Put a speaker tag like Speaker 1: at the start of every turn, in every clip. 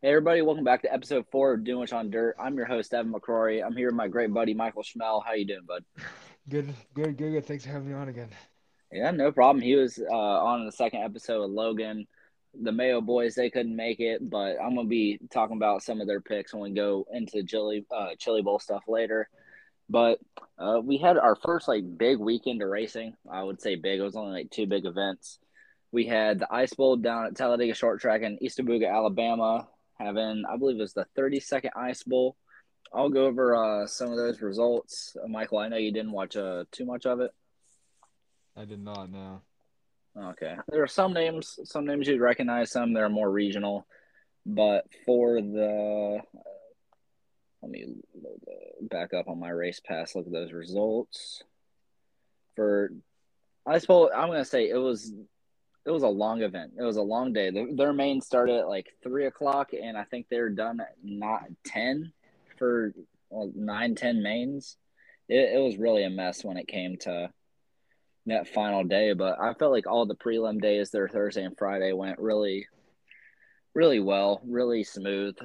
Speaker 1: Hey everybody, welcome back to episode four of Doing What's on Dirt. I'm your host Evan McCrory. I'm here with my great buddy Michael Schmel. How you doing, bud?
Speaker 2: Good, good, good, good. Thanks for having me on again.
Speaker 1: Yeah, no problem. He was uh, on the second episode with Logan. The Mayo boys they couldn't make it, but I'm gonna be talking about some of their picks when we go into Chili uh, Chili Bowl stuff later. But uh, we had our first like big weekend of racing. I would say big. It was only like two big events. We had the Ice Bowl down at Talladega Short Track in Eastaboga, Alabama having, I believe it was the 32nd Ice Bowl. I'll go over uh, some of those results. Uh, Michael, I know you didn't watch uh, too much of it.
Speaker 2: I did not know.
Speaker 1: Okay. There are some names, some names you'd recognize, some that are more regional. But for the, let me back up on my race pass, look at those results. For Ice Bowl, I'm going to say it was it was a long event. It was a long day. The, their main started at like three o'clock, and I think they're done at not ten for well, nine, ten mains. It, it was really a mess when it came to that final day. But I felt like all the prelim days, their Thursday and Friday, went really, really well, really smooth.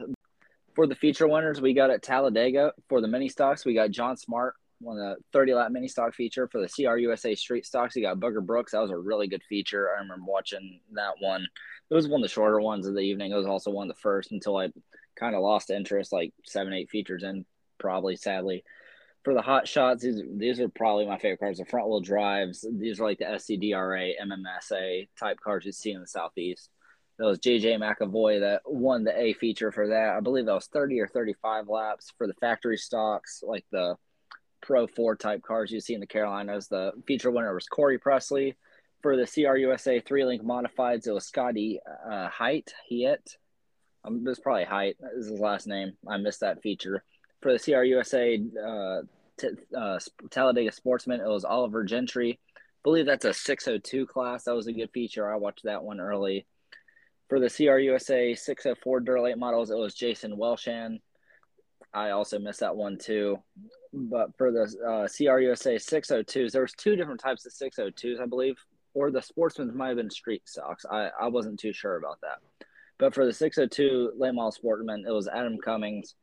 Speaker 1: For the feature winners, we got at Talladega. For the mini stocks, we got John Smart won the 30 lap mini stock feature for the CRUSA Street Stocks. You got Booger Brooks. That was a really good feature. I remember watching that one. It was one of the shorter ones of the evening. It was also one of the first until I kind of lost interest, like seven, eight features in, probably sadly. For the hot shots, these these are probably my favorite cars. The front wheel drives. These are like the SCDRA, MMSA type cars you see in the southeast. That was JJ McAvoy that won the A feature for that. I believe that was 30 or 35 laps for the factory stocks, like the Pro 4 type cars you see in the Carolinas. The feature winner was Corey Presley. For the CRUSA three link modifieds, it was Scotty uh, Height. Hiet. Um, is probably Height is his last name. I missed that feature. For the CRUSA uh, t- uh, Talladega Sportsman, it was Oliver Gentry. I believe that's a 602 class. That was a good feature. I watched that one early. For the CRUSA 604 Dirt Late models, it was Jason Welshan. I also missed that one too. But for the uh, CRUSA 602s, there was two different types of 602s, I believe, or the Sportsman's might have been street socks. I, I wasn't too sure about that. But for the 602 late model Sportsman, it was Adam Cummings.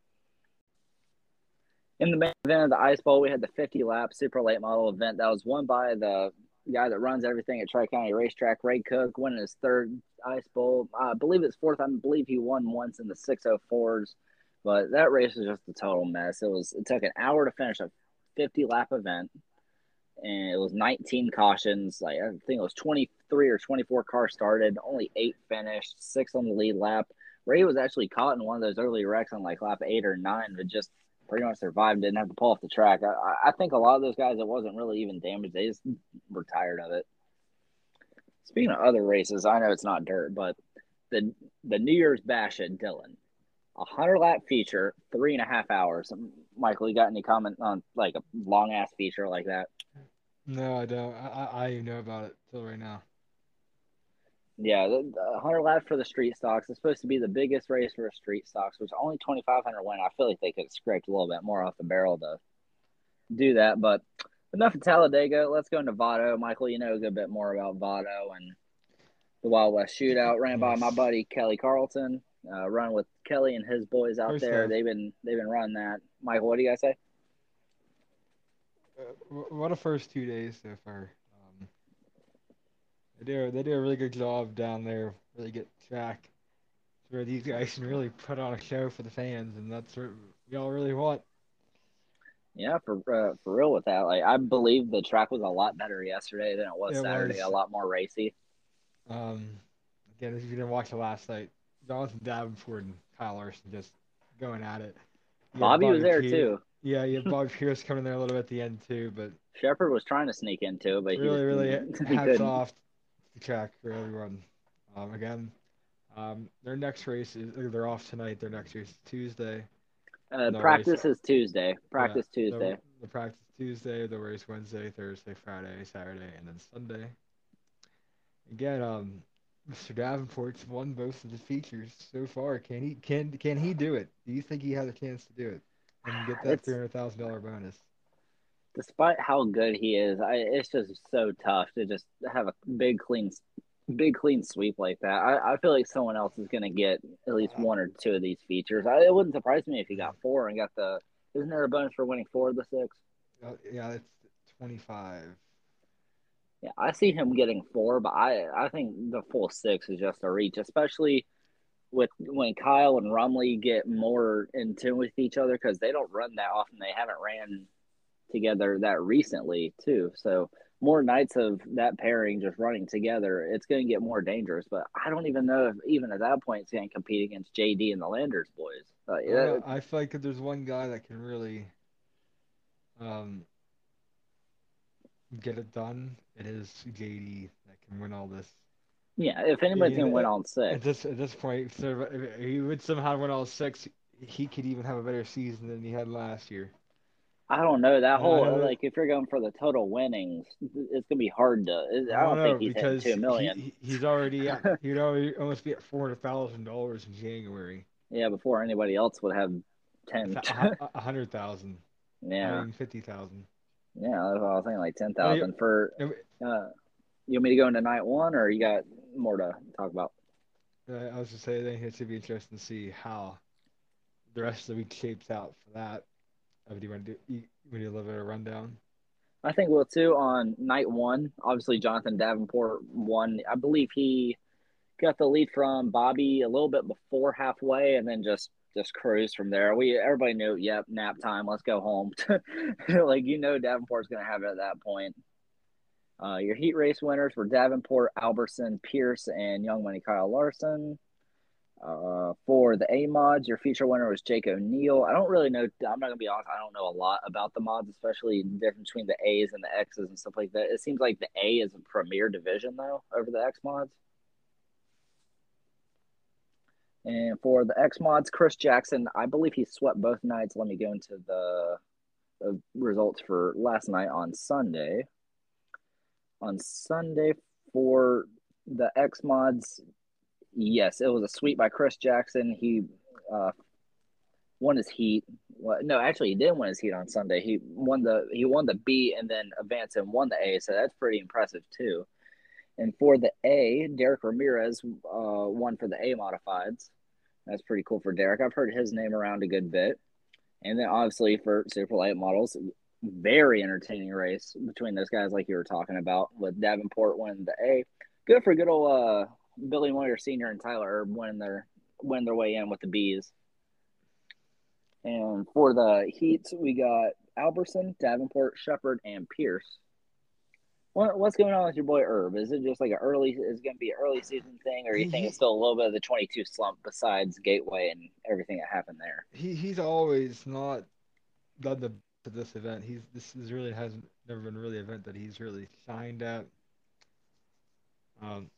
Speaker 1: In the main event of the Ice Bowl, we had the 50 lap super late model event that was won by the guy that runs everything at Tri County Racetrack, Ray Cook, winning his third Ice Bowl. I believe it's fourth. I believe he won once in the 604s. But that race was just a total mess. It was it took an hour to finish a 50 lap event, and it was 19 cautions. Like I think it was 23 or 24 cars started, only eight finished, six on the lead lap. Ray was actually caught in one of those early wrecks on like lap eight or nine, but just pretty much survived. Didn't have to pull off the track. I, I think a lot of those guys, it wasn't really even damaged. They just were tired of it. Speaking of other races, I know it's not dirt, but the the New Year's Bash at Dillon a hundred lap feature, three and a half hours. Michael, you got any comment on like a long ass feature like that?
Speaker 2: No, I don't. I I know about it till right now.
Speaker 1: Yeah, the, the hundred lap for the street stocks is supposed to be the biggest race for street stocks, which only twenty five hundred win. I feel like they could have scraped a little bit more off the barrel to do that. But enough of Talladega. Let's go into Vado. Michael, you know a good bit more about Vado and the Wild West Shootout ran by my buddy Kelly Carlton uh, run with Kelly and his boys out First there. They've been they've been running that. Michael, what do you guys say?
Speaker 2: Uh, what a first two days so far. Um, they do they do a really good job down there. Really get track where these guys can really put on a show for the fans, and that's what we all really want.
Speaker 1: Yeah, for uh, for real with that. Like I believe the track was a lot better yesterday than it was it Saturday. Was. A lot more racy.
Speaker 2: Um, again, if you didn't watch the last night, Jonathan Davenport and Kyle Larson just going at it.
Speaker 1: Bobby, Bobby was there P- too.
Speaker 2: Yeah, you Bob Pierce coming there a little bit at the end too, but
Speaker 1: Sheppard was trying to sneak in too, but
Speaker 2: really, really hats off the track for everyone. Um, again, um, their next race is they're off tonight. Their next race is Tuesday.
Speaker 1: Uh, practice race, is Tuesday. Practice yeah, Tuesday.
Speaker 2: The, the practice Tuesday. The race Wednesday, Thursday, Friday, Saturday, and then Sunday. Again, um, Mr. Davenport's won most of the features so far. Can he can can he do it? Do you think he has a chance to do it and get that three hundred thousand dollar bonus?
Speaker 1: Despite how good he is, I, it's just so tough to just have a big clean big clean sweep like that, I, I feel like someone else is going to get at least one or two of these features. I, it wouldn't surprise me if he got four and got the. Isn't there a bonus for winning four of the six?
Speaker 2: Uh, yeah, it's twenty five.
Speaker 1: Yeah, I see him getting four, but I I think the full six is just a reach, especially with when Kyle and Rumley get more in tune with each other because they don't run that often. They haven't ran together that recently too. So more nights of that pairing just running together, it's going to get more dangerous. But I don't even know if even at that point it's going to compete against JD and the Landers boys. Uh, yeah.
Speaker 2: I feel like if there's one guy that can really um, get it done, it is JD that can win all this.
Speaker 1: Yeah, if anybody's gonna win all six,
Speaker 2: At this at this point, if he would somehow win all six. He could even have a better season than he had last year.
Speaker 1: I don't know that whole
Speaker 2: know
Speaker 1: like if you're going for the total winnings, it's gonna be hard to. I don't,
Speaker 2: know,
Speaker 1: think he's two million.
Speaker 2: He, he- he's already at, he'd already almost be at four hundred thousand dollars in January.
Speaker 1: Yeah, before anybody else would have ten.
Speaker 2: A hundred thousand.
Speaker 1: yeah,
Speaker 2: I fifty thousand.
Speaker 1: Yeah, that's what I was thinking, like ten
Speaker 2: Well,
Speaker 1: for. Uh, you want me to go into night one, or you got more to talk about?
Speaker 2: I was just saying, I think it should be interesting to see how the rest of the week shapes out for that. Uh, do you want to do? You, want to do a little bit of rundown?
Speaker 1: I think we'll too on night one. Obviously, Jonathan Davenport won. I believe he got the lead from Bobby a little bit before halfway, and then just just cruise from there. We everybody knew, yep, nap time. Let's go home. like you know, Davenport's gonna have it at that point. Uh, your heat race winners were Davenport, Alberson, Pierce, and Young Money Kyle Larson. Uh, for the A mods, your feature winner was Jake O'Neill. I don't really know. I'm not gonna be honest. I don't know a lot about the mods, especially the difference between the A's and the X's and stuff like that. It seems like the A is a premier division though over the X mods. And for the X mods, Chris Jackson, I believe he swept both nights. Let me go into the, the results for last night on Sunday. On Sunday for the X mods, yes, it was a sweep by Chris Jackson. He uh, won his heat. Well, no, actually, he didn't win his heat on Sunday. He won the he won the B and then advanced and won the A. So that's pretty impressive too. And for the A, Derek Ramirez uh, won for the A modifieds. That's pretty cool for Derek. I've heard his name around a good bit. And then obviously for super light models, very entertaining race between those guys, like you were talking about, with Davenport winning the A. Good for good old uh, Billy Moyer Senior and Tyler Erb winning their winning their way in with the B's. And for the heats, we got Alberson, Davenport, Sheppard, and Pierce. What, what's going on with your boy Erb? Is it just like an early? Is it going to be an early season thing, or you think it's still a little bit of the twenty-two slump besides Gateway and everything that happened there?
Speaker 2: He he's always not done the to this event. He's this is really hasn't never been really an event that he's really shined at. Um,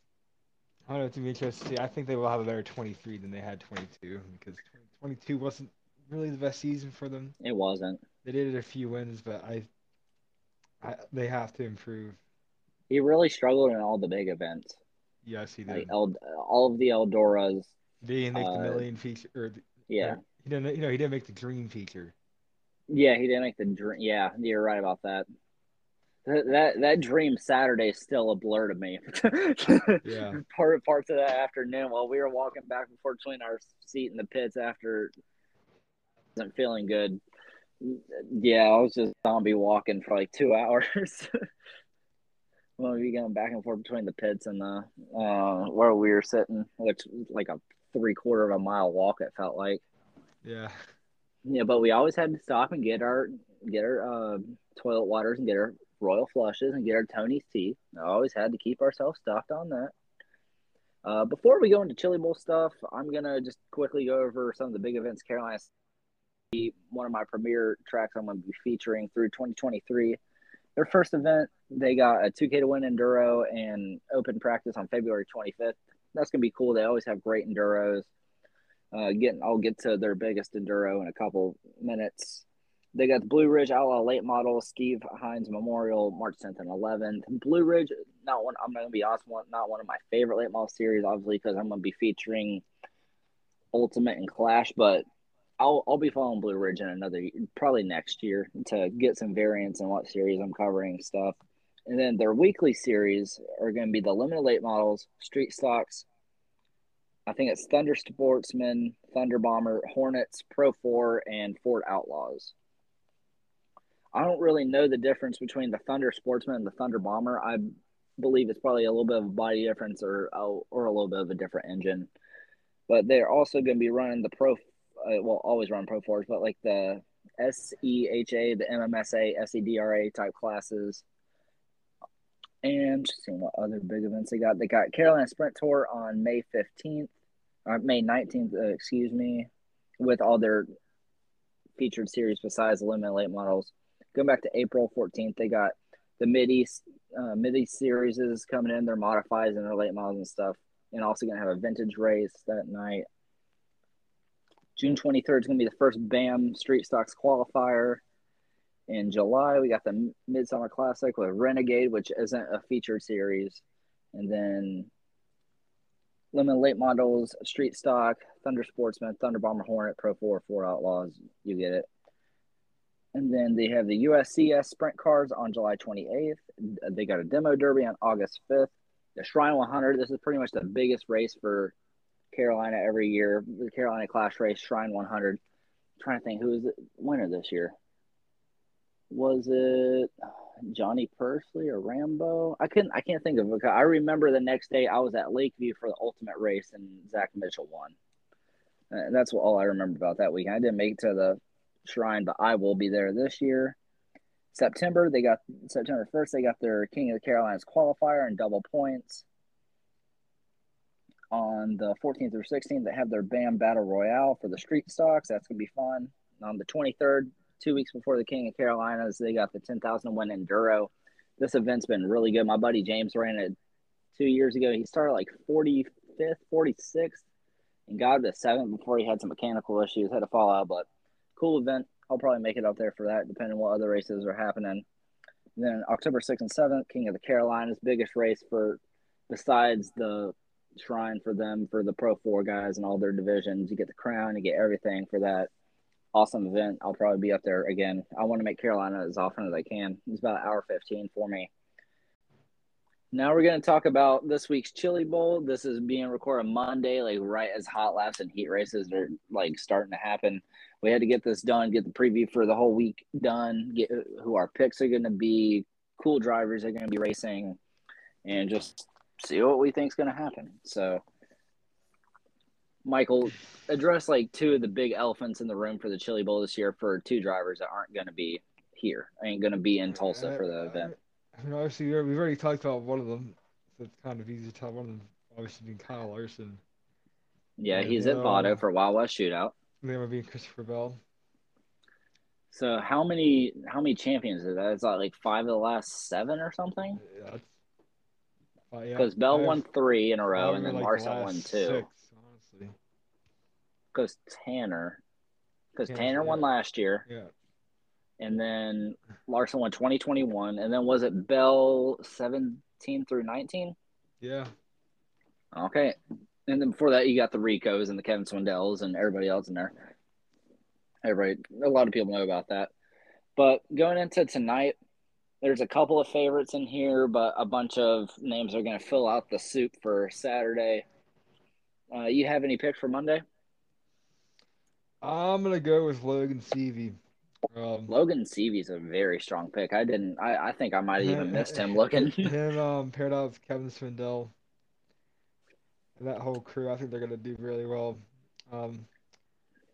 Speaker 2: I don't know. It's gonna be interesting to see. I think they will have a better 23 than they had 22 because 22 wasn't really the best season for them.
Speaker 1: It wasn't.
Speaker 2: They did it a few wins, but I, I they have to improve.
Speaker 1: He really struggled in all the big events,
Speaker 2: Yes, he
Speaker 1: like
Speaker 2: did.
Speaker 1: El, all of the Eldoras.
Speaker 2: He didn't make
Speaker 1: uh,
Speaker 2: the million feature, or
Speaker 1: Yeah,
Speaker 2: or he didn't. You know, he didn't make the dream feature.
Speaker 1: yeah, he didn't make the dream. Yeah, you're right about that. That that, that dream Saturday is still a blur to me.
Speaker 2: Yeah.
Speaker 1: Part parts of that afternoon while we were walking back and forth between our seat in the pits after I wasn't feeling good. Yeah, I was just zombie walking for like two hours. Well, we going back and forth between the pits and the uh, where we were sitting, which was like a three quarter of a mile walk. It felt like.
Speaker 2: Yeah.
Speaker 1: Yeah, but we always had to stop and get our get our uh, toilet waters and get our royal flushes and get our Tony's tea. I always had to keep ourselves stocked on that. Uh, before we go into Chili Bowl stuff, I'm gonna just quickly go over some of the big events. Carolina, one of my premier tracks I'm gonna be featuring through 2023. Their first event, they got a 2K to win enduro and open practice on February 25th. That's gonna be cool. They always have great enduros. Uh, getting, I'll get to their biggest enduro in a couple minutes. They got the Blue Ridge Outlaw late model, Steve Hines Memorial, March 10th and 11th. Blue Ridge, not one. I'm gonna be honest, one not one of my favorite late model series, obviously, because I'm gonna be featuring Ultimate and Clash, but I'll I'll be following Blue Ridge in another probably next year to get some variants in what series I'm covering stuff. And then their weekly series are going to be the limited late models, street stocks. I think it's Thunder Sportsman, Thunder Bomber, Hornets, Pro 4, and Ford Outlaws. I don't really know the difference between the Thunder Sportsman and the Thunder Bomber. I believe it's probably a little bit of a body difference or or a little bit of a different engine. But they're also going to be running the Pro, uh, well, always run Pro 4s, but like the SEHA, the MMSA, SEDRA type classes. And seeing what other big events they got. They got Carolina Sprint Tour on May 15th, or May 19th, uh, excuse me, with all their featured series besides limited late models. Going back to April 14th, they got the Mid East uh, Mid East series is coming in. Their modifies and their late models and stuff, and also going to have a vintage race that night. June 23rd is going to be the first BAM Street Stocks qualifier. In July, we got the Midsummer Classic with Renegade, which isn't a featured series. And then Limited Late Models, Street Stock, Thunder Sportsman, Thunder Bomber Hornet, Pro 4, 4 Outlaws. You get it. And then they have the USCS Sprint Cars on July 28th. They got a demo derby on August 5th. The Shrine 100, this is pretty much the biggest race for Carolina every year. The Carolina Clash Race Shrine 100. I'm trying to think who is the winner this year. Was it uh, Johnny Pursley or Rambo? I couldn't. I can't think of it. I remember the next day I was at Lakeview for the ultimate race and Zach Mitchell won. Uh, and that's all I remember about that weekend. I didn't make it to the shrine, but I will be there this year. September, they got September 1st, they got their King of the Carolinas qualifier and double points. On the 14th or 16th, they have their BAM Battle Royale for the street stocks. That's to be fun. On the 23rd, two weeks before the King of Carolinas, they got the 10,000 win enduro. This event's been really good. My buddy James ran it two years ago. He started like 45th, 46th, and got to seventh before he had some mechanical issues, had to fall out, but cool event. I'll probably make it up there for that, depending on what other races are happening. And then October 6th and 7th, King of the Carolinas, biggest race for besides the shrine for them for the Pro 4 guys and all their divisions. You get the crown, you get everything for that awesome event. I'll probably be up there again. I want to make Carolina as often as I can. It's about an hour 15 for me. Now we're going to talk about this week's Chili Bowl. This is being recorded Monday, like right as hot laps and heat races are like starting to happen we had to get this done, get the preview for the whole week done, get who our picks are going to be, cool drivers are going to be racing, and just see what we think is going to happen. So, Michael, address like two of the big elephants in the room for the Chili Bowl this year for two drivers that aren't going to be here, ain't going to be in Tulsa for the event.
Speaker 2: I mean, obviously, we've already talked about one of them, so it's kind of easy to tell. One of them, obviously, being Kyle Larson.
Speaker 1: Yeah, he's at uh, Vado for Wild West Shootout.
Speaker 2: Then would be Christopher Bell.
Speaker 1: So how many how many champions is that? Is that like five of the last seven or something?
Speaker 2: Yeah, uh,
Speaker 1: because yeah, Bell won three in a row, and then like Larson won two. Six. Because Tanner, because Tanner won last year.
Speaker 2: Yeah.
Speaker 1: And then Larson won 2021, and then was it Bell 17 through 19?
Speaker 2: Yeah.
Speaker 1: Okay, and then before that, you got the Ricos and the Kevin Swindells and everybody else in there. Everybody, a lot of people know about that. But going into tonight, there's a couple of favorites in here, but a bunch of names are going to fill out the soup for Saturday. Uh, you have any picks for Monday?
Speaker 2: I'm gonna go with Logan Seavey.
Speaker 1: Um, Logan Seavey's a very strong pick. I didn't. I, I think I might have even missed him looking.
Speaker 2: him um, paired out with Kevin Swindell and that whole crew. I think they're going to do really well. Um,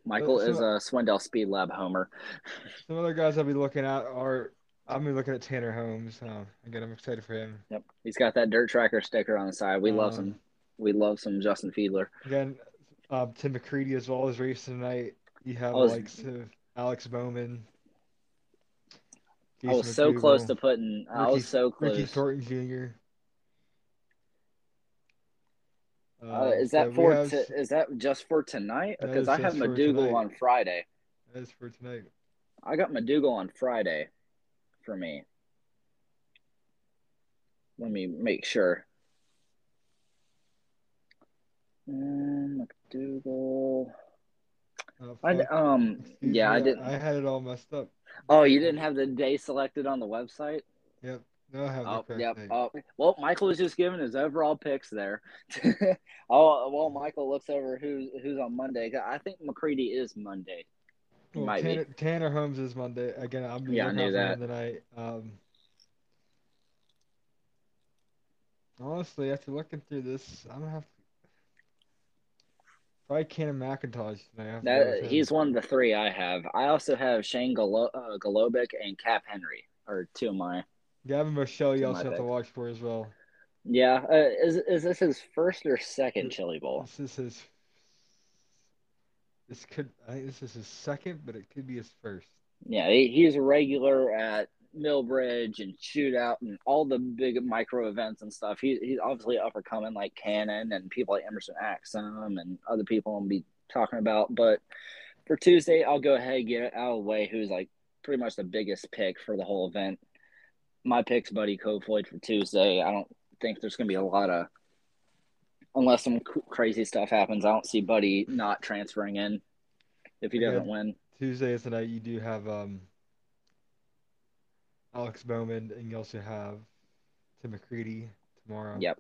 Speaker 1: Michael is a Swindell Speed Lab homer.
Speaker 2: Some other guys I'll be looking at are I'll be looking at Tanner Holmes. Uh, again, I'm excited for him.
Speaker 1: Yep, he's got that dirt tracker sticker on the side. We um, love some. We love some Justin Fiedler.
Speaker 2: Again, um, Tim McCreadie as well as racing tonight. You have was, like Alex Bowman.
Speaker 1: I was so close to putting. Ricky, I was so close.
Speaker 2: Ricky Thornton Jr.
Speaker 1: Uh, uh, is that for have, t- is that just for tonight? Because I have McDougal on Friday.
Speaker 2: That is for tonight.
Speaker 1: I got McDougal on Friday for me. Let me make sure. Um, McDougal. Oh, I um yeah
Speaker 2: me,
Speaker 1: I didn't.
Speaker 2: I had it all messed up.
Speaker 1: Oh, you didn't have the day selected on the website.
Speaker 2: Yep. No, I have
Speaker 1: Oh, yep. Oh, well, Michael was just giving his overall picks there. oh, well, Michael looks over who's who's on Monday. I think McCreadie is Monday.
Speaker 2: Well,
Speaker 1: might be.
Speaker 2: Tanner, Tanner Holmes is Monday. Again, I'm
Speaker 1: Yeah, I knew that.
Speaker 2: tonight. Um, honestly, after looking through this, I'm gonna have to probably Cannon McIntosh tonight. I have to
Speaker 1: That, he's one of the three I have. I also have Shane Galo- uh, Golobic and Cap Henry are two of my.
Speaker 2: Gavin Michelle, you also have to watch for as well.
Speaker 1: Yeah, uh, is is this his first or second Chili Bowl?
Speaker 2: This is his. This could. I think this is his second, but it could be his first.
Speaker 1: Yeah, he, he's a regular at Millbridge and Shootout and all the big micro events and stuff. He, he's obviously up and coming like Cannon and people like Emerson Axsom and other people I'm be talking about. But for Tuesday, I'll go ahead and get it out of the way. Who's like pretty much the biggest pick for the whole event? My pick's Buddy Kofoid for Tuesday. I don't think there's going to be a lot of, unless some crazy stuff happens. I don't see Buddy not transferring in if he doesn't win.
Speaker 2: Tuesday is the night you do have um, Alex Bowman, and you also have Tim McCreadie tomorrow.
Speaker 1: Yep.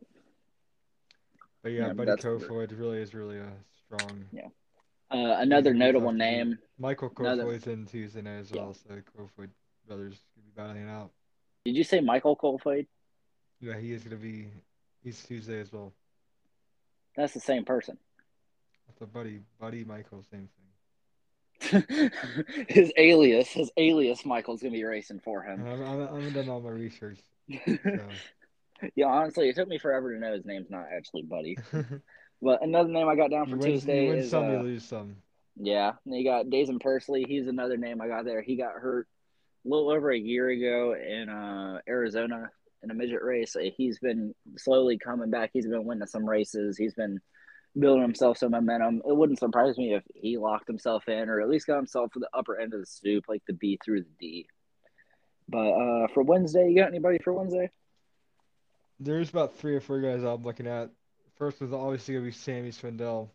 Speaker 2: But yeah,
Speaker 1: Yeah,
Speaker 2: Buddy
Speaker 1: that's-
Speaker 2: Kofoid really is really a strong. Yeah.
Speaker 1: Uh, another
Speaker 2: He's
Speaker 1: notable
Speaker 2: tough
Speaker 1: name.
Speaker 2: Michael
Speaker 1: Another-
Speaker 2: Kofoid's in Tuesday night as
Speaker 1: Yeah.
Speaker 2: well, so Kofoid brothers could be battling out.
Speaker 1: Did you say Michael Kofoid?
Speaker 2: Yeah, he is gonna be. He's Tuesday as well.
Speaker 1: That's the same person.
Speaker 2: That's a buddy, buddy Michael, same thing.
Speaker 1: his alias, his alias, Michael's gonna be racing for him.
Speaker 2: I'm, I'm, I haven't done all my research. So.
Speaker 1: yeah, honestly, it took me forever to know his name's not actually Buddy. But another name I got down for
Speaker 2: win,
Speaker 1: Tuesday is
Speaker 2: some,
Speaker 1: uh,
Speaker 2: you lose some.
Speaker 1: yeah. and You got Daison Pursley. He's another name I got there. He got hurt a little over a year ago in uh, Arizona in a midget race. He's been slowly coming back. He's been winning some races. He's been building himself some momentum. It wouldn't surprise me if he locked himself in or at least got himself to the upper end of the soup, like the B through the D. But uh, for Wednesday, you got anybody for Wednesday?
Speaker 2: There's about three or four guys I'm looking at. First was obviously gonna be Sammy Swindell.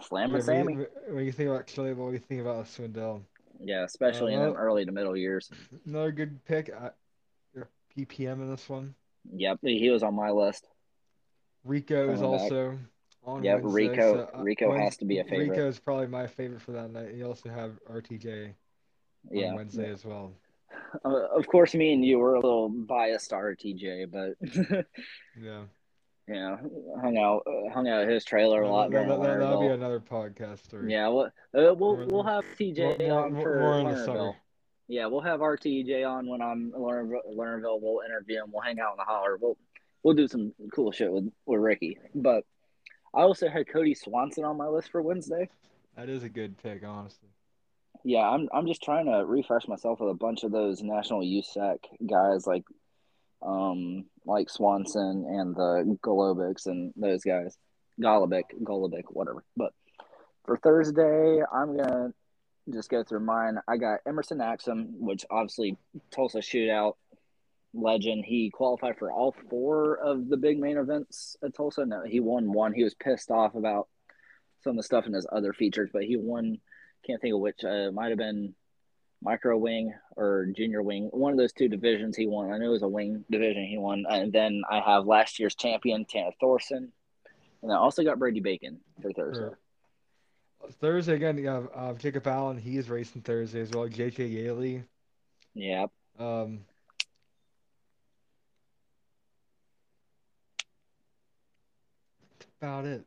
Speaker 1: Slam
Speaker 2: Yeah, when
Speaker 1: Sammy.
Speaker 2: you- When you think about Chili, what do you think about Swindell?
Speaker 1: Yeah, especially in
Speaker 2: Uh,
Speaker 1: them early to middle years.
Speaker 2: Another good pick. I, your PPM in this one.
Speaker 1: Yep, he was on my list.
Speaker 2: Rico is
Speaker 1: also. back.
Speaker 2: On
Speaker 1: Yep,
Speaker 2: Wednesday.
Speaker 1: Rico-
Speaker 2: so, uh,
Speaker 1: Rico
Speaker 2: Wednes-
Speaker 1: has to be a favorite.
Speaker 2: Rico is probably my favorite for that night. You also have RTJ
Speaker 1: Yeah.
Speaker 2: Wednesday as well.
Speaker 1: Uh, of course, me and you were a little biased to RTJ, but
Speaker 2: Yeah.
Speaker 1: know, hung out, uh, hung out at his trailer a lot during
Speaker 2: that, that, that'll be another podcast story.
Speaker 1: Yeah, we'll uh, we'll we'll have TJ on for
Speaker 2: more in the
Speaker 1: Lernerville.
Speaker 2: summer.
Speaker 1: Yeah, we'll have RTJ on when I'm. Lernerville. We'll interview him. We'll hang out in the holler. We'll we'll do some cool shit with with Ricky. But I also had Cody Swanson on my list for Wednesday.
Speaker 2: That is a good pick, honestly.
Speaker 1: Yeah, I'm I'm just trying to refresh myself with a bunch of those national USAC guys like um like Swanson and the Golobics and those guys. Golobic, Golobic, whatever. But for Thursday, I'm gonna just go through mine. I got Emerson Axsom, which obviously Tulsa shootout legend. He qualified for all four of the big main events at Tulsa. No, he won one. He was pissed off about some of the stuff in his other features, but he won can't think of which. Uh, might have been micro wing or junior wing. One of those two divisions he won. I know it was a wing division he won. And then I have last year's champion Tanner Thorson, and I also got Brady Bacon for Thursday.
Speaker 2: Sure. Thursday again, you have uh, Jacob Allen. He is racing Thursday as well. JJ Yeley.
Speaker 1: Yeah,
Speaker 2: Um, about it.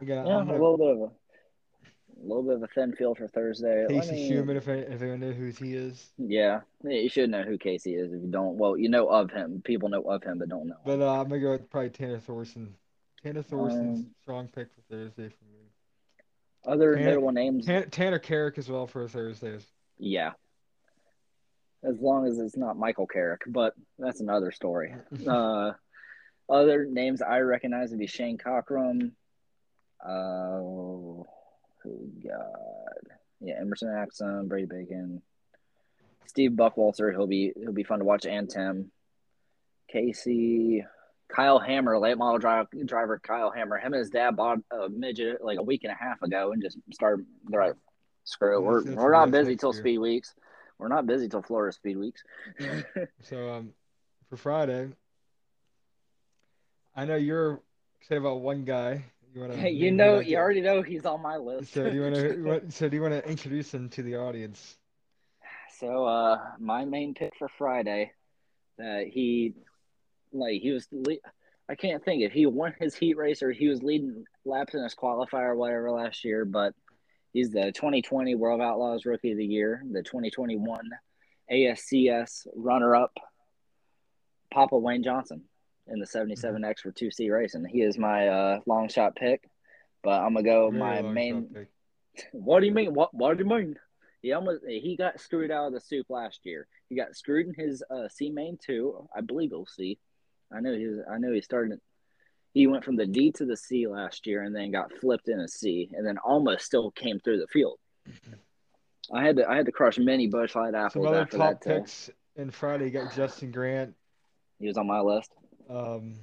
Speaker 2: Again,
Speaker 1: yeah,
Speaker 2: I'm
Speaker 1: a
Speaker 2: gonna,
Speaker 1: little bit of a, a little bit of a thin field for Thursday.
Speaker 2: Casey
Speaker 1: me-
Speaker 2: Shuman, if I, if anyone know who he is.
Speaker 1: Yeah, you should know who Casey is if you don't. Well, you know of him. People know of him, but don't know.
Speaker 2: But uh, I'm gonna go with probably Tanner Thorson. Tanner Thorson's
Speaker 1: Um,
Speaker 2: strong pick for Thursday for me.
Speaker 1: Other
Speaker 2: Tanner-
Speaker 1: notable names,
Speaker 2: Tan- Tanner Carrick as well for Thursdays.
Speaker 1: yeah. As long as it's not Michael Carrick, but that's another story. uh, other names I recognize would be Shane Cockrum. Uh, who we? Yeah, Emerson Axsom, Brady Bacon, Steve Buckwalter. He'll be he'll be fun to watch. And Tim, Casey, Kyle Hammer, late model drive, driver Kyle Hammer. Him and his dad bought a midget like a week and a half ago and just started. They're like, screw it, we're we're not busy till
Speaker 2: year.
Speaker 1: speed weeks. We're not busy till Florida Speed Weeks.
Speaker 2: So um, for Friday, I know you're excited about one guy. You want to?
Speaker 1: you know, you already know he's on my list.
Speaker 2: So do you want to? So do you want to introduce him to the audience?
Speaker 1: So uh, my main pick for Friday, that he, like he was, le- I can't think if he won his heat race or he was leading laps in his qualifier or whatever last year, but he's the 2020 World Outlaws Rookie of the Year, the 2021 ASCS runner-up, Papa Wayne Johnson in the 77X for 2C racing. He is my uh, long shot pick, but I'm gonna go
Speaker 2: Very
Speaker 1: my main. What do you mean? What What do you mean? He almost he got screwed out of the soup last year. He got screwed in his uh, C main two. I believe was C. I know he was. I know he started. He went from the D to the C last year, and then got flipped in a C, and then almost still came through the field. I had to. I had to crush many Busch Light
Speaker 2: Some
Speaker 1: apples
Speaker 2: other
Speaker 1: after
Speaker 2: top
Speaker 1: that.
Speaker 2: picks in Friday. You got Justin Grant,
Speaker 1: he was on my list.
Speaker 2: Um,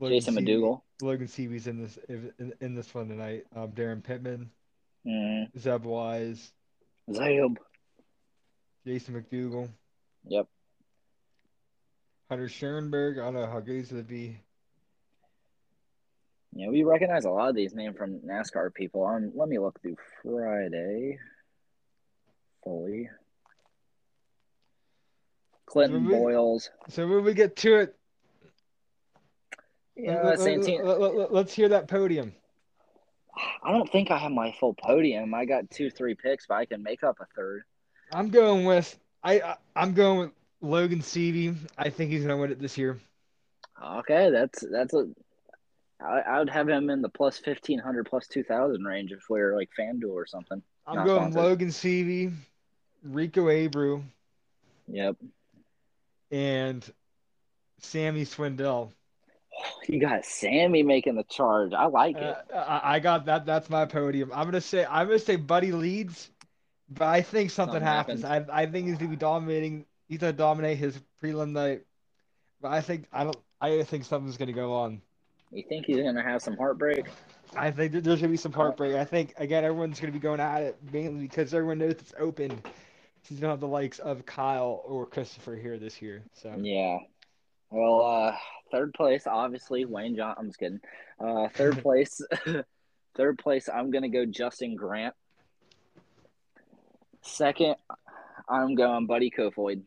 Speaker 1: Jason
Speaker 2: Seavey-
Speaker 1: McDougal.
Speaker 2: Logan Seavey's in this in, in this one tonight. Um, Daryn Pittman,
Speaker 1: Mm,
Speaker 2: Zeb Wise,
Speaker 1: Zeb,
Speaker 2: Jason McDougal,
Speaker 1: Yep.
Speaker 2: Hunter Schuerenberg. I don't know how good he's gonna be.
Speaker 1: Yeah, we recognize a lot of these names from NASCAR people. Um, let me look through Friday fully. Clinton
Speaker 2: When we-
Speaker 1: Boyles.
Speaker 2: So when we get to it,
Speaker 1: Yeah,
Speaker 2: let,
Speaker 1: Santino.
Speaker 2: us hear that podium.
Speaker 1: I don't think I have my full podium. I got two, three picks, but I can make up a third.
Speaker 2: I'm going with I, I I'm going with Logan Seavey. I think he's gonna win it this year.
Speaker 1: Okay, that's that's a. I, I would have him in the plus fifteen hundred, plus two thousand range if we are like FanDuel or something.
Speaker 2: I'm
Speaker 1: Not
Speaker 2: going
Speaker 1: sponsored.
Speaker 2: Logan Seavey, Rico Abreu,
Speaker 1: Yep.
Speaker 2: and Sammy Swindell.
Speaker 1: You got Sammy making the charge. I like it.
Speaker 2: Uh, I, got that. That's my podium. I'm gonna say I'm gonna say Buddy leads, but I think something,
Speaker 1: Something
Speaker 2: happens. I I think he's gonna be dominating. He's gonna dominate his prelim night. But I think I don't. I think something's gonna go on.
Speaker 1: You think he's gonna have some heartbreak?
Speaker 2: I think there's gonna be some heartbreak. I think again everyone's gonna be going at it mainly because everyone knows it's open. He's gonna have the likes of Kyle or Christopher here this year. So
Speaker 1: Yeah. Well, uh, third place, obviously Wayne John. I'm just kidding. Uh, third place, third place. I'm gonna go Justin Grant. Second, I'm going Buddy Kofoid,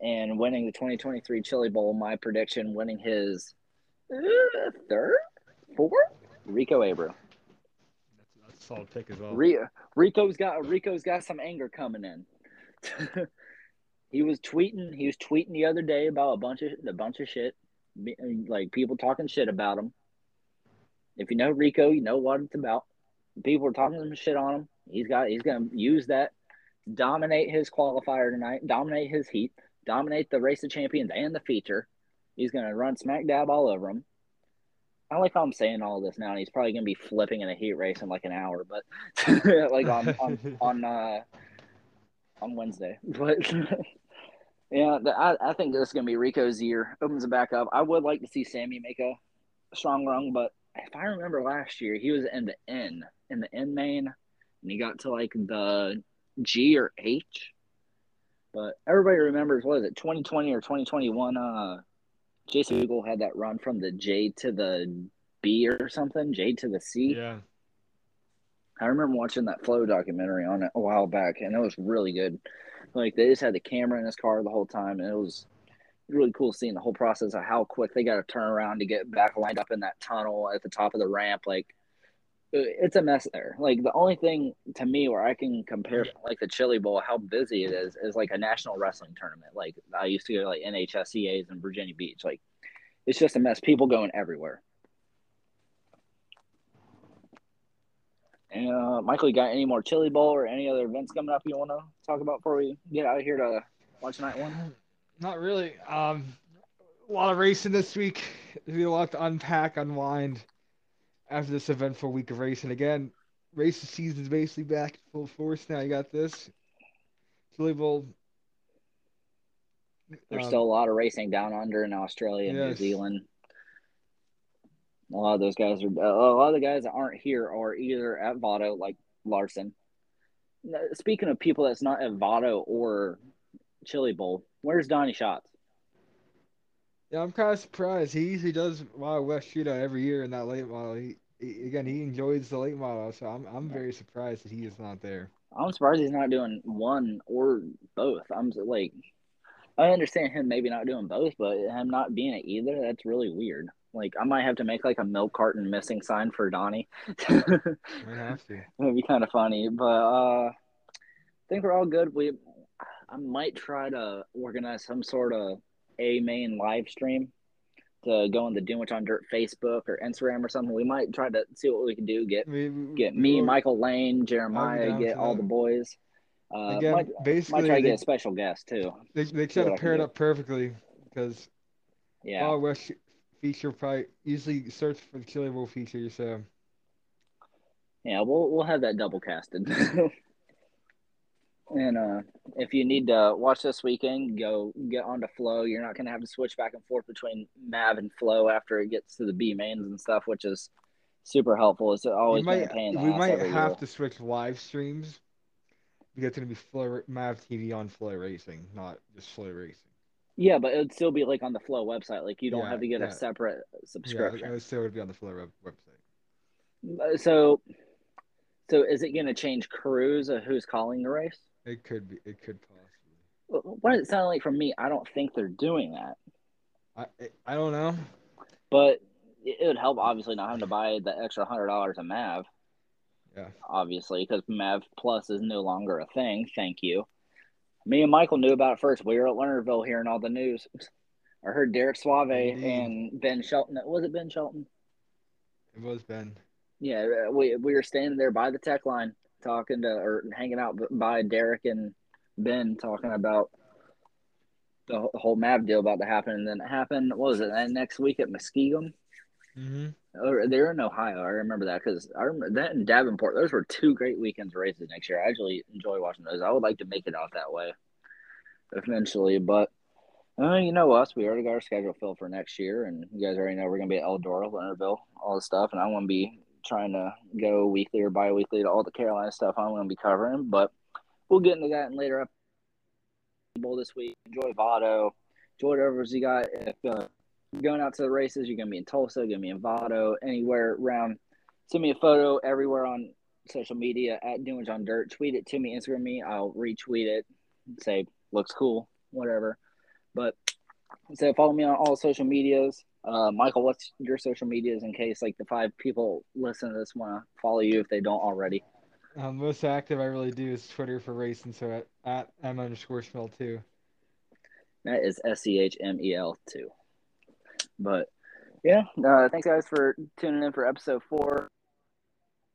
Speaker 1: and winning the 2023 Chili Bowl. My prediction: winning his uh, third, fourth. Rico Abreu.
Speaker 2: that's, that's a solid pick as well.
Speaker 1: Rico's got Rico's got some anger coming in. he was tweeting. He was tweeting the other day about a bunch of a bunch of shit, like people talking shit about him. If you know Rico, you know what it's about. People are talking some shit on him. He's got. He's gonna use that to dominate his qualifier tonight. Dominate his heat. Dominate the race of champions and the feature. He's gonna run smack dab all over him. I like how I'm saying all this now, and he's probably gonna be flipping in a heat race in like an hour, but like on on on uh on Wednesday. But yeah, I I think this is gonna be Rico's year. Opens it back up. I would like to see Sammy make a strong run, but if I remember last year, he was in the N in the N main, and he got to like the G or H. But everybody remembers what is it, 2020 or 2021? Uh, Jason Google had that run from the J to the B or something, J to the C.
Speaker 2: Yeah.
Speaker 1: I remember watching that Flo documentary on it a while back, and it was really good. Like they just had the camera in his car the whole time, and it was really cool seeing the whole process of how quick they got to turn around to get back lined up in that tunnel at the top of the ramp. Like uh, it's a mess there. Like the only thing to me where I can compare like the Chili Bowl, how busy it is, is like a national wrestling tournament. Like I used to go to like NHSCA's in Virginia Beach. Like it's just a mess. People going everywhere. And uh, Michael, you got any more Chili Bowl or any other events coming up you want to talk about before we get out of here to watch night one?
Speaker 2: Not really. Um, a lot of racing this week. There's a lot to unpack, unwind after this eventful week of racing. Again, racing season is basically back in full force now. You got this. Chili Bowl.
Speaker 1: There's
Speaker 2: Um,
Speaker 1: still a lot of racing down under in Australia and New Zealand. A lot of those guys are a lot of the guys that aren't here are either at Vado, like Larson, speaking of people that's not at Vado or Chili Bowl, where's Donny Schatz?
Speaker 2: Yeah, I'm kind of surprised. He usually does Wild West shootout every year in that late model. He, he again, he enjoys the late model, so I'm I'm very surprised that he is not there.
Speaker 1: I'm surprised he's not doing one or both. I'm like, I understand him maybe not doing both, but him not being at either, that's really weird. Like, I might have to make like a milk carton missing sign for Donny.
Speaker 2: Might have to.
Speaker 1: It'd be kind of funny, but uh, I think we're all good. We, I might try to organize some sort of a main live stream to go on the Doing on Dirt Facebook or Instagram or something. We might try to see what we can do. Get
Speaker 2: We,
Speaker 1: get
Speaker 2: we
Speaker 1: me, Michael Lane, Jeremiah, get all
Speaker 2: that.
Speaker 1: the boys. Uh,
Speaker 2: Again,
Speaker 1: might,
Speaker 2: basically,
Speaker 1: might try to
Speaker 2: they,
Speaker 1: get a special guest too.
Speaker 2: they, they
Speaker 1: see
Speaker 2: try
Speaker 1: what
Speaker 2: to
Speaker 1: I can
Speaker 2: pair it
Speaker 1: do.
Speaker 2: up perfectly because
Speaker 1: Yeah,
Speaker 2: Wild West feature probably usually search for the Bowl feature. So
Speaker 1: yeah, we'll we'll have that double casted. and uh, if you need to watch this weekend, go get onto Flo. You're not gonna have to switch back and forth between Mav and Flo after it gets to the B mains and stuff, which is super helpful. It's
Speaker 2: we
Speaker 1: always been a
Speaker 2: might
Speaker 1: pain. in the
Speaker 2: we might have
Speaker 1: year.
Speaker 2: to switch live streams because it's gonna be Flo Mav TV on Flo Racing, not just Flo Racing.
Speaker 1: Yeah, but it would still be like on the Flo website. Like you don't
Speaker 2: Yeah,
Speaker 1: have to get
Speaker 2: yeah.
Speaker 1: a separate subscription.
Speaker 2: Yeah, it would still would be on the Flo web- website.
Speaker 1: Uh, So, so is it going to change crews of who's calling the race?
Speaker 2: It could be. It could possibly.
Speaker 1: Wh- What does it sound like from me? I don't think they're doing that,
Speaker 2: I I don't know.
Speaker 1: but it it would help obviously not having to buy the extra hundred dollars a Mav.
Speaker 2: Yeah.
Speaker 1: Obviously, because Mav Plus is no longer a thing. Thank you. Me and Michael knew about it first. We were at Lernerville hearing all the news. I heard Derek Suave
Speaker 2: Indeed.
Speaker 1: and Ben Shelton. Was it Ben Shelton?
Speaker 2: It was Ben.
Speaker 1: Yeah, uh, we we were standing there by the tech line talking to or hanging out by Derek and Ben talking about the whole- map deal about to happen, and then it happened. What was it? And next week at Muskegon,
Speaker 2: Mm-hmm.
Speaker 1: Or they're in Ohio. I remember that because I remember that in Davenport. Those were two great weekends races next year. I actually enjoy watching those. I would like to make it out that way eventually, but. Uh, you know us. We already got our schedule filled for next year, and you guys already know we're gonna be at Eldora, Lernerville, all this stuff. And I'm gonna be trying to go weekly or bi-weekly to all the Carolina stuff I'm gonna be covering. But we'll get into that in later up bowl this week. Enjoy Vado. Enjoy whatever you got. If uh, going out to the races, you're gonna be in Tulsa, you're gonna be in Vado, anywhere around. Send me a photo everywhere on social media at Doing on Dirt. Tweet it to me, Instagram me. I'll retweet it. Say looks cool, whatever. But so follow me on all social medias. Uh, Michael, what's your social medias in case like the five people listen to this want to follow you if they don't already?
Speaker 2: Um, most active I really do is Twitter for racing. So at, at m underscore smell two.
Speaker 1: That is S C H M E L two. But yeah, uh, thanks guys for tuning in for episode four.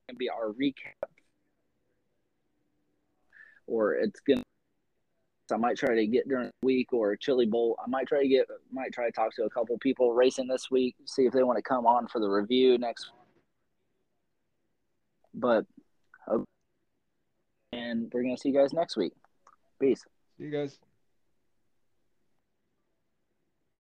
Speaker 1: Gonna be our recap, or it's gonna. I might try to get during the week or Chili Bowl. I might try to get, might try to talk to a couple people racing this week, see if they want to come on for the review next. But, uh, and we're gonna see you guys next week. Peace.
Speaker 2: See you guys.